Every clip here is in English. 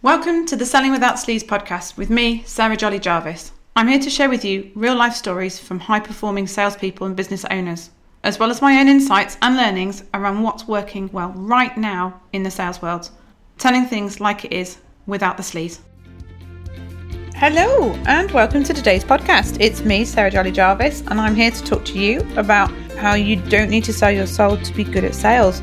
Welcome to the Selling Without Sleaze podcast with me, Sarah Jolly Jarvis. I'm here to share with you real life stories from high performing salespeople and business owners, as well as my own insights and learnings around what's working well right now in the sales world, telling things like it is without the sleaze. Hello, and welcome to today's podcast. It's me, Sarah Jolly Jarvis, and I'm here to talk to you about how you don't need to sell your soul to be good at sales.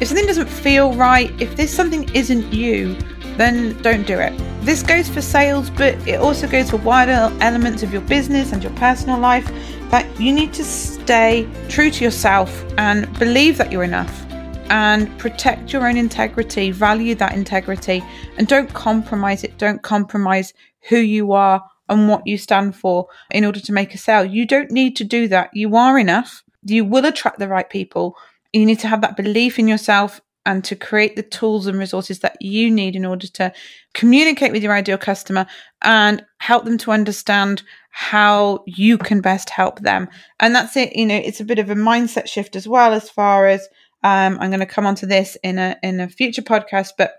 If something doesn't feel right, if this something isn't you, then don't do it. This goes for sales, but it also goes for wider elements of your business and your personal life. That you need to stay true to yourself and believe that you're enough and protect your own integrity, value that integrity, and don't compromise it. Don't compromise who you are and what you stand for in order to make a sale. You don't need to do that. You are enough. You will attract the right people. You need to have that belief in yourself and to create the tools and resources that you need in order to communicate with your ideal customer and help them to understand how you can best help them. And that's it. You know, it's a bit of a mindset shift as well, as far as um, I'm going to come onto this in a in a future podcast, but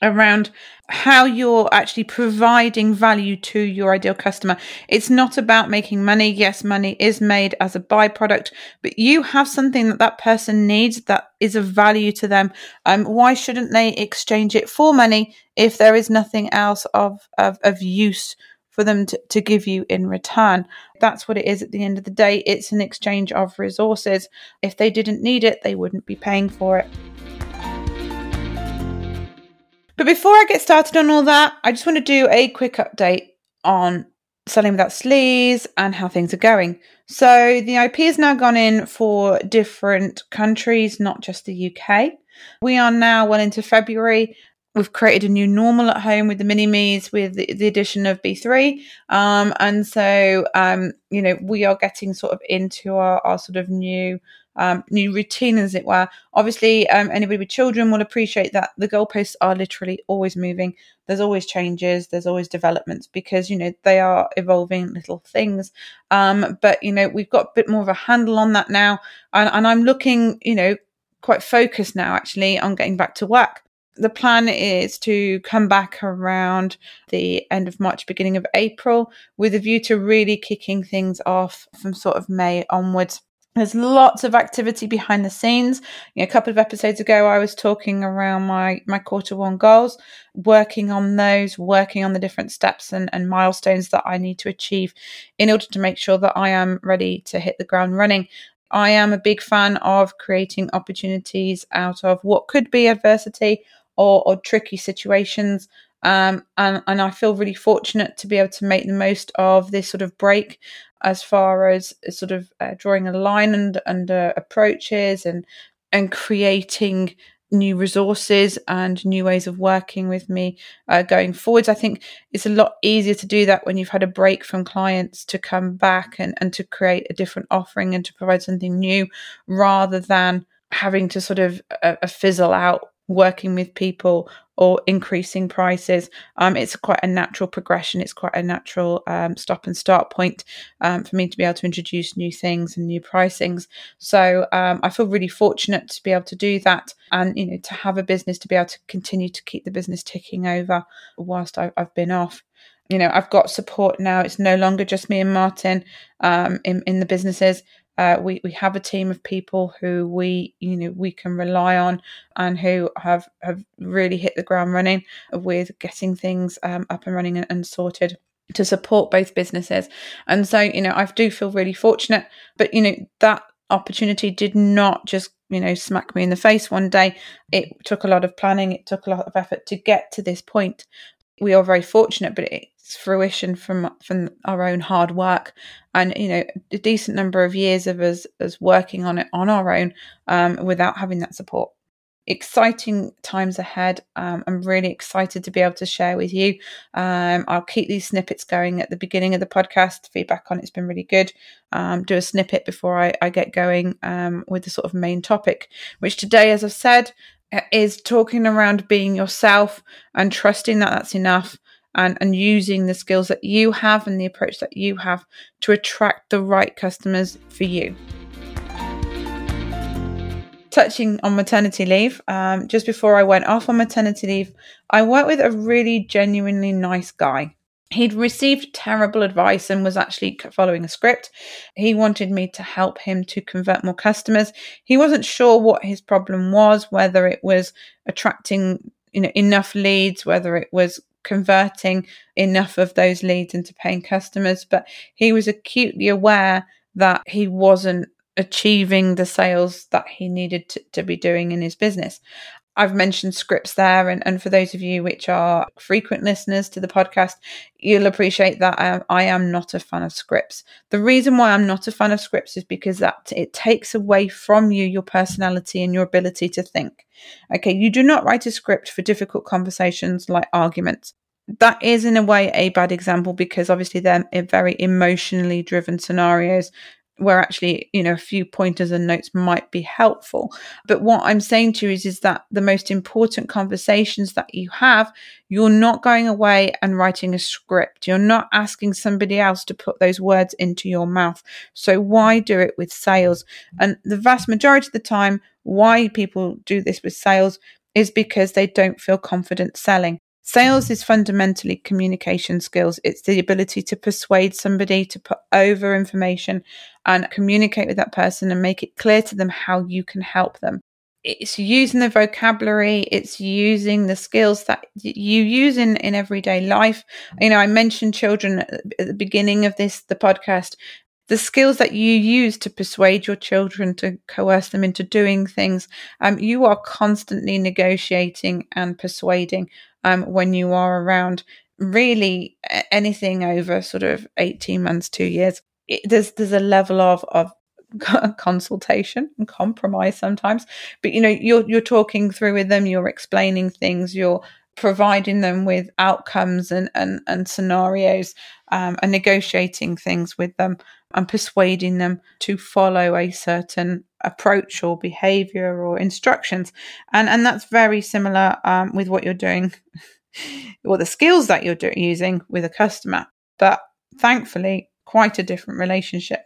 around how you're actually providing value to your ideal customer. It's not about making money. Yes, money is made as a byproduct, but you have something that that person needs that is of value to them. Um, why shouldn't they exchange it for money if there is nothing else of, of, of use for them to, to give you in return? That's what it is at the end of the day. It's an exchange of resources. If they didn't need it, they wouldn't be paying for it. But before I get started on all that, I just want to do a quick update on selling without sleaze and how things are going. So the IP has now gone in for different countries, not just the UK. We are now well into February. We've created a new normal at home with the mini me's with the, the addition of B3. Um, and so, um, you know, we are getting sort of into our, our sort of new um, new routine, as it were. Obviously, um, anybody with children will appreciate that the goalposts are literally always moving. There's always changes, there's always developments because, you know, they are evolving little things. Um, but, you know, we've got a bit more of a handle on that now. And, and I'm looking, you know, quite focused now actually on getting back to work. The plan is to come back around the end of March, beginning of April, with a view to really kicking things off from sort of May onwards. There's lots of activity behind the scenes. You know, a couple of episodes ago, I was talking around my, my quarter one goals, working on those, working on the different steps and, and milestones that I need to achieve in order to make sure that I am ready to hit the ground running. I am a big fan of creating opportunities out of what could be adversity or, or tricky situations. Um, and, and I feel really fortunate to be able to make the most of this sort of break as far as sort of uh, drawing a line and under approaches and and creating new resources and new ways of working with me uh, going forwards. I think it's a lot easier to do that when you've had a break from clients to come back and, and to create a different offering and to provide something new rather than having to sort of uh, fizzle out working with people or increasing prices. Um, it's quite a natural progression. It's quite a natural um, stop and start point um, for me to be able to introduce new things and new pricings. So um, I feel really fortunate to be able to do that, and you know to have a business to be able to continue to keep the business ticking over whilst I, have been off. You know, I've got support now. It's no longer just me and Martin um, in in the businesses. Uh, we we have a team of people who we you know we can rely on and who have have really hit the ground running with getting things um, up and running and, and sorted to support both businesses. And so you know I do feel really fortunate, but you know that opportunity did not just you know smack me in the face one day. It took a lot of planning. It took a lot of effort to get to this point. We are very fortunate, but it's fruition from from our own hard work. And you know a decent number of years of us as working on it on our own um, without having that support. Exciting times ahead. Um, i'm really excited to be able to share with you. Um, i'll keep these snippets going at the beginning of the podcast. Feedback on it's been really good. Um, do a snippet before I, I get going um, with the sort of main topic which today as i've said is talking around being yourself and trusting that that's enough and, and using the skills that you have and the approach that you have to attract the right customers for you. touching on maternity leave, um, just before I went off on maternity leave, I worked with a really genuinely nice guy. He'd received terrible advice and was actually following a script. He wanted me to help him to convert more customers. He wasn't sure what his problem was, whether it was attracting you know enough leads, whether it was converting enough of those leads into paying customers, but he was acutely aware that he wasn't achieving the sales that he needed to, to be doing in his business. I've mentioned scripts there, and, and for those of you which are frequent listeners to the podcast, you'll appreciate that I am, I am not a fan of scripts. The reason why I'm not a fan of scripts is because that it takes away from you your personality and your ability to think. Okay, you do not write a script for difficult conversations like arguments. That is, in a way, a bad example because obviously they're eh, very emotionally driven scenarios where actually you know a few pointers and notes might be helpful. But what i'm saying to you is is that the most important conversations that you have you're not going away and writing a script. You're not asking somebody else to put those words into your mouth. So why do it with sales? And the vast majority of the time why people do this with sales is because they don't feel confident selling Sales is fundamentally communication skills. It's the ability to persuade somebody to put over information and communicate with that person and make it clear to them how you can help them. It's using the vocabulary, it's using the skills that you use in, in everyday life. You know, I mentioned children at the beginning of this, the podcast, the skills that you use to persuade your children to coerce them into doing things um, you are constantly negotiating and persuading um, when you are around. Really anything over sort of 18 months two years it, there's there's a level of of consultation and compromise sometimes. But you know you're you're talking through with them you're explaining things you're providing them with outcomes and and, and scenarios um, and negotiating things with them and persuading them to follow a certain approach or behavior or instructions. And and that's very similar um, with what you're doing or the skills that you're do- using with a customer but thankfully quite a different relationship.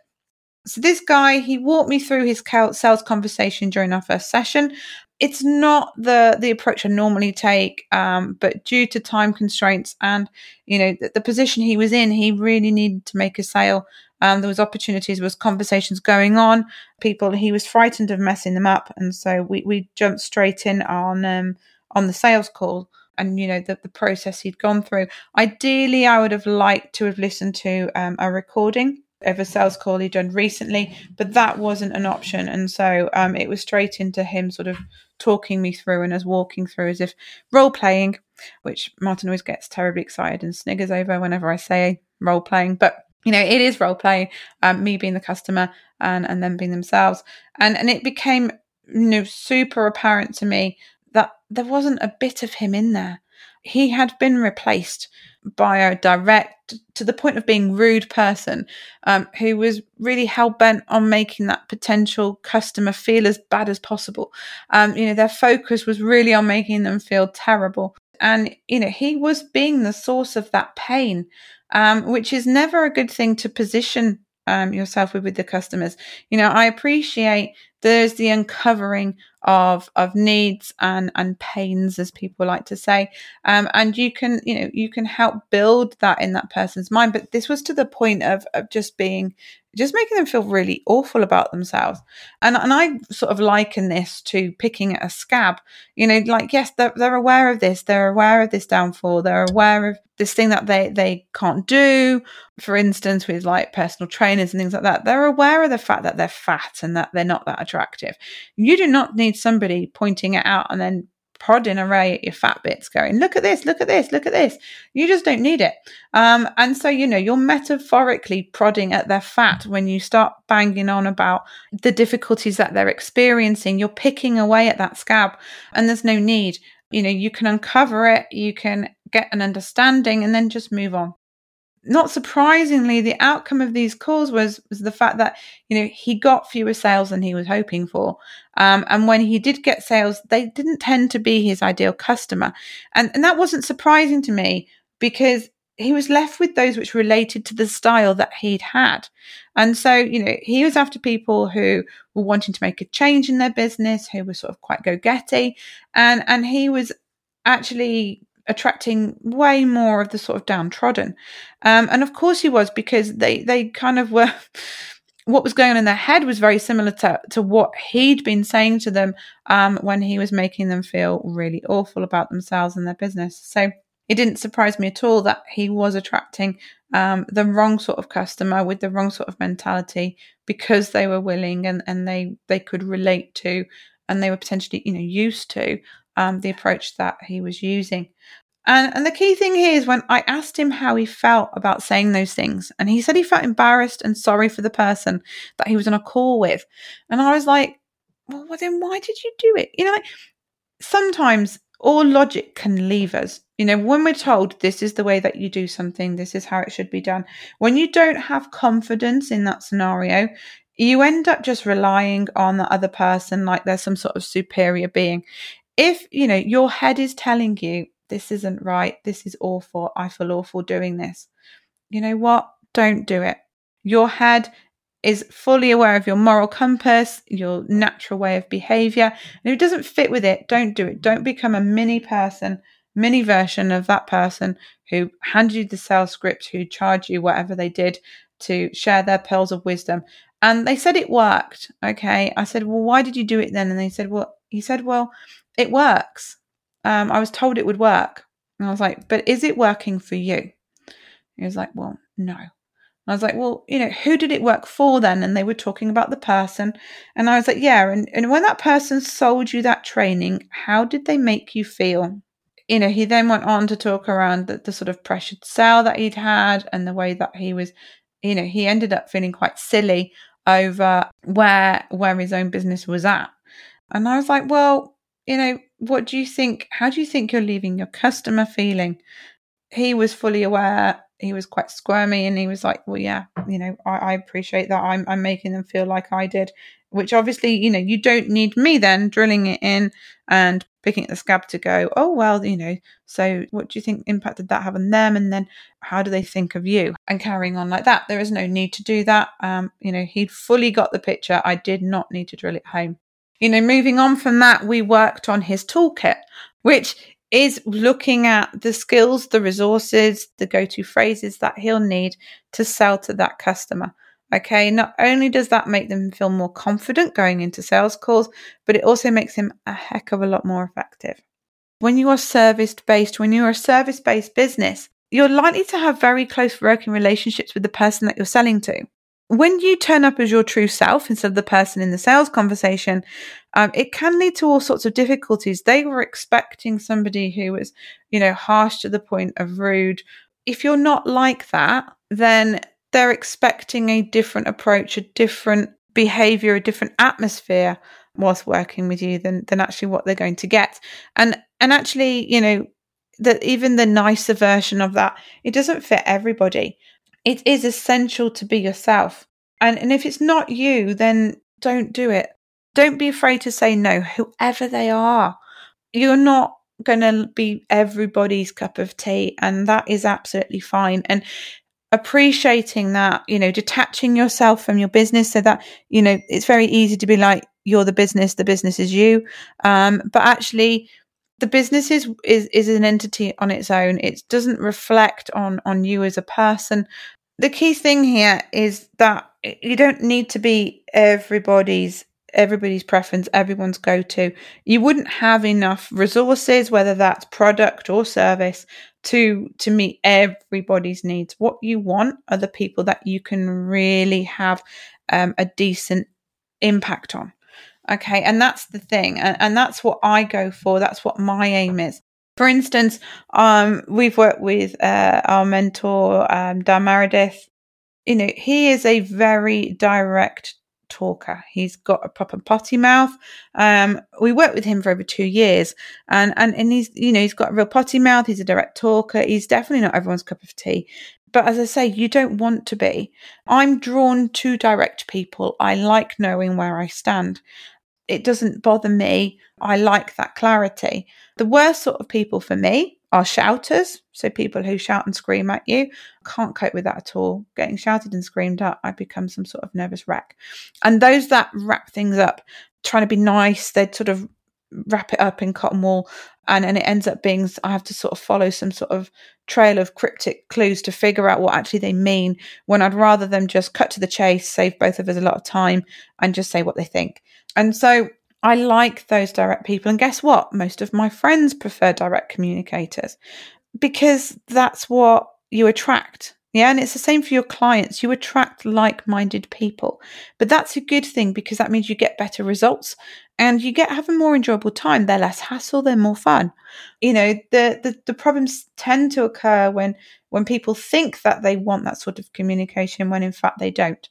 So this guy he walked me through his sales conversation during our first session it's not the the approach I normally take, um, but due to time constraints and you know the, the, position he was in, he really needed to make a sale. Um, there was opportunities, there was conversations going on. People, he was frightened of messing them up, and so we we jumped straight in on um, on the sales call and you know the, the process he'd gone through. Ideally, I would have liked to have listened to um, a recording a sales call he'd done recently, but that wasn't an option. And so um, it was straight into him sort of talking me through and us walking through as if role playing, which Martin always gets terribly excited and sniggers over whenever I say role playing. But you know, it is role playing, um, me being the customer and, and them being themselves. And and it became, you know, super apparent to me that there wasn't a bit of him in there. He had been replaced by a direct to the point of being rude person um, who was really hell bent on making that potential customer feel as bad as possible. Um, you know, their focus was really on making them feel terrible. And, you know, he was being the source of that pain, um, which is never a good thing to position um, yourself with, with the customers. You know, I appreciate there's the uncovering of of needs and and pains as people like to say. Um, and you can you know you can help build that in that person's mind. But this was to the point of of just being just making them feel really awful about themselves. And and I sort of liken this to picking at a scab. You know like yes they're, they're aware of this. They're aware of this downfall. They're aware of this thing that they they can't do. For instance with like personal trainers and things like that they're aware of the fact that they're fat and that they're not that attractive. You do not need somebody pointing it out and then prodding away at your fat bits, going, look at this, look at this, look at this. You just don't need it. Um, and so, you know, you're metaphorically prodding at their fat when you start banging on about the difficulties that they're experiencing. You're picking away at that scab, and there's no need. You know, you can uncover it, you can get an understanding, and then just move on not surprisingly, the outcome of these calls was was the fact that you know he got fewer sales than he was hoping for, um, and when he did get sales, they didn't tend to be his ideal customer, and and that wasn't surprising to me because he was left with those which related to the style that he'd had. And so, you know, he was after people who were wanting to make a change in their business, who were sort of quite go-getty. And and he was actually attracting way more of the sort of downtrodden. Um, and of course he was because they they kind of were what was going on in their head was very similar to, to what he'd been saying to them um, when he was making them feel really awful about themselves and their business. So it didn't surprise me at all that he was attracting um, the wrong sort of customer with the wrong sort of mentality because they were willing and, and they they could relate to and they were potentially you know used to um, the approach that he was using. And, and the key thing here is when I asked him how he felt about saying those things, and he said he felt embarrassed and sorry for the person that he was on a call with. And I was like, well, then why did you do it? You know, like, sometimes all logic can leave us. You know, when we're told this is the way that you do something, this is how it should be done, when you don't have confidence in that scenario, you end up just relying on the other person like they're some sort of superior being. If, you know, your head is telling you, this isn't right, this is awful, I feel awful doing this, you know what? Don't do it. Your head is fully aware of your moral compass, your natural way of behavior. And if it doesn't fit with it, don't do it. Don't become a mini person, mini version of that person who handed you the sales script, who charged you whatever they did to share their pearls of wisdom. And they said it worked. Okay. I said, Well, why did you do it then? And they said, Well, he said, Well, it works. Um, I was told it would work. And I was like, But is it working for you? He was like, Well, no. I was like, well, you know, who did it work for then? And they were talking about the person. And I was like, yeah. And, and when that person sold you that training, how did they make you feel? You know, he then went on to talk around the, the sort of pressured sale that he'd had and the way that he was, you know, he ended up feeling quite silly over where where his own business was at. And I was like, well, you know, what do you think? How do you think you're leaving your customer feeling? He was fully aware he was quite squirmy and he was like, well, yeah, you know, I, I appreciate that. I'm, I'm making them feel like I did, which obviously, you know, you don't need me then drilling it in and picking at the scab to go, oh, well, you know, so what do you think impact did that have on them? And then how do they think of you? And carrying on like that. There is no need to do that. Um, you know, he'd fully got the picture. I did not need to drill it home. You know, moving on from that, we worked on his toolkit, which is looking at the skills, the resources, the go to phrases that he'll need to sell to that customer. Okay, not only does that make them feel more confident going into sales calls, but it also makes him a heck of a lot more effective. When you are service based, when you're a service based business, you're likely to have very close working relationships with the person that you're selling to when you turn up as your true self instead of the person in the sales conversation, um, it can lead to all sorts of difficulties. They were expecting somebody who was, you know, harsh to the point of rude. If you're not like that, then they're expecting a different approach, a different behavior, a different atmosphere whilst working with you than than actually what they're going to get. And and actually, you know, that even the nicer version of that, it doesn't fit everybody it is essential to be yourself. And, and if it's not you, then don't do it. Don't be afraid to say no, whoever they are. You're not going to be everybody's cup of tea, and that is absolutely fine. And appreciating that, you know, detaching yourself from your business so that, you know, it's very easy to be like, you're the business, the business is you. Um, but actually, the business is, is is an entity on its own. It doesn't reflect on on you as a person the key thing here is that you don't need to be everybody's everybody's preference, everyone's go to. You wouldn't have enough resources, whether that's product or service, to to meet everybody's needs. What you want are the people that you can really have um, a decent impact on. Okay, and that's the thing, and, and that's what I go for. That's what my aim is. For instance, um, we've worked with uh, our mentor, um, Dan Meredith. You know, he is a very direct talker. He's got a proper potty mouth. Um, we worked with him for over two years, and and and he's you know he's got a real potty mouth. He's a direct talker. He's definitely not everyone's cup of tea. But as I say, you don't want to be. I'm drawn to direct people. I like knowing where I stand. It doesn't bother me. I like that clarity. The worst sort of people for me are shouters, so people who shout and scream at you. Can't cope with that at all. Getting shouted and screamed at, I become some sort of nervous wreck. And those that wrap things up, trying to be nice, they'd sort of wrap it up in cotton wool and, and it ends up being I have to sort of follow some sort of trail of cryptic clues to figure out what actually they mean when I'd rather them just cut to the chase, save both of us a lot of time and just say what they think. And so I like those direct people. And guess what? Most of my friends prefer direct communicators because that's what you attract. Yeah, and it's the same for your clients. You attract like minded people. But that's a good thing because that means you get better results and you get have a more enjoyable time. They're less hassle, they're more fun. You know, the, the, the problems tend to occur when when people think that they want that sort of communication when in fact they don't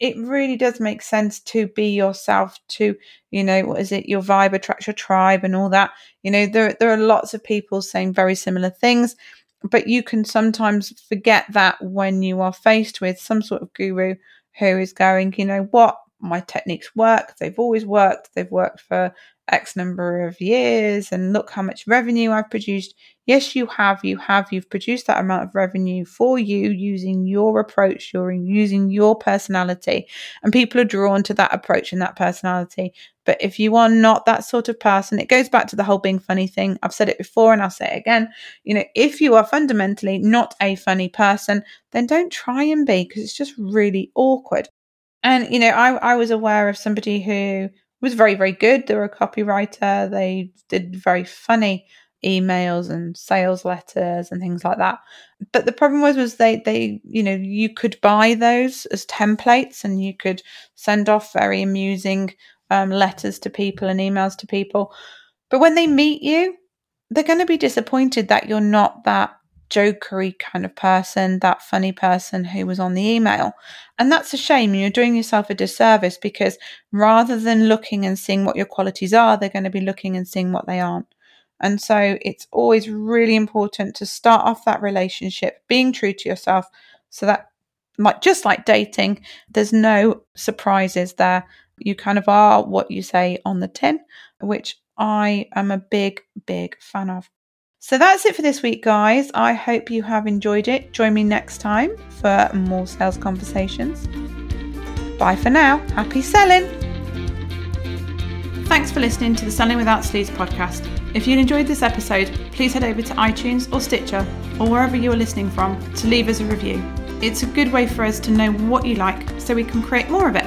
it really does make sense to be yourself to you know what is it your vibe attracts your tribe and all that you know there there are lots of people saying very similar things but you can sometimes forget that when you are faced with some sort of guru who is going you know what my techniques work they've always worked they've worked for X number of years and look how much revenue I've produced. Yes, you have, you have, you've produced that amount of revenue for you using your approach, you're using your personality, and people are drawn to that approach and that personality. But if you are not that sort of person, it goes back to the whole being funny thing. I've said it before and I'll say it again. You know, if you are fundamentally not a funny person, then don't try and be because it's just really awkward. And, you know, I, I was aware of somebody who was very, very good. They were a copywriter. They did very funny emails and sales letters and things like that. But the problem was was they they you know you could buy those as templates and you could send off very amusing um, letters to people and emails to people. But when they meet you, they're going to be disappointed that you're not that jokery kind of person, that funny person who was on the email. And that's a shame. You're doing yourself a disservice because rather than looking and seeing what your qualities are, they're going to be looking and seeing what they aren't. And so it's always really important to start off that relationship being true to yourself so that like just like dating, there's no surprises there. You kind of are what you say on the tin, which I am a big, big fan of. So that's it for this week, guys. I hope you have enjoyed it. Join me next time for more sales conversations. Bye for now. Happy selling. Thanks for listening to the Selling Without Sleaze podcast. If you enjoyed this episode, please head over to iTunes or Stitcher or wherever you are listening from to leave us a review. It's a good way for us to know what you like so we can create more of it.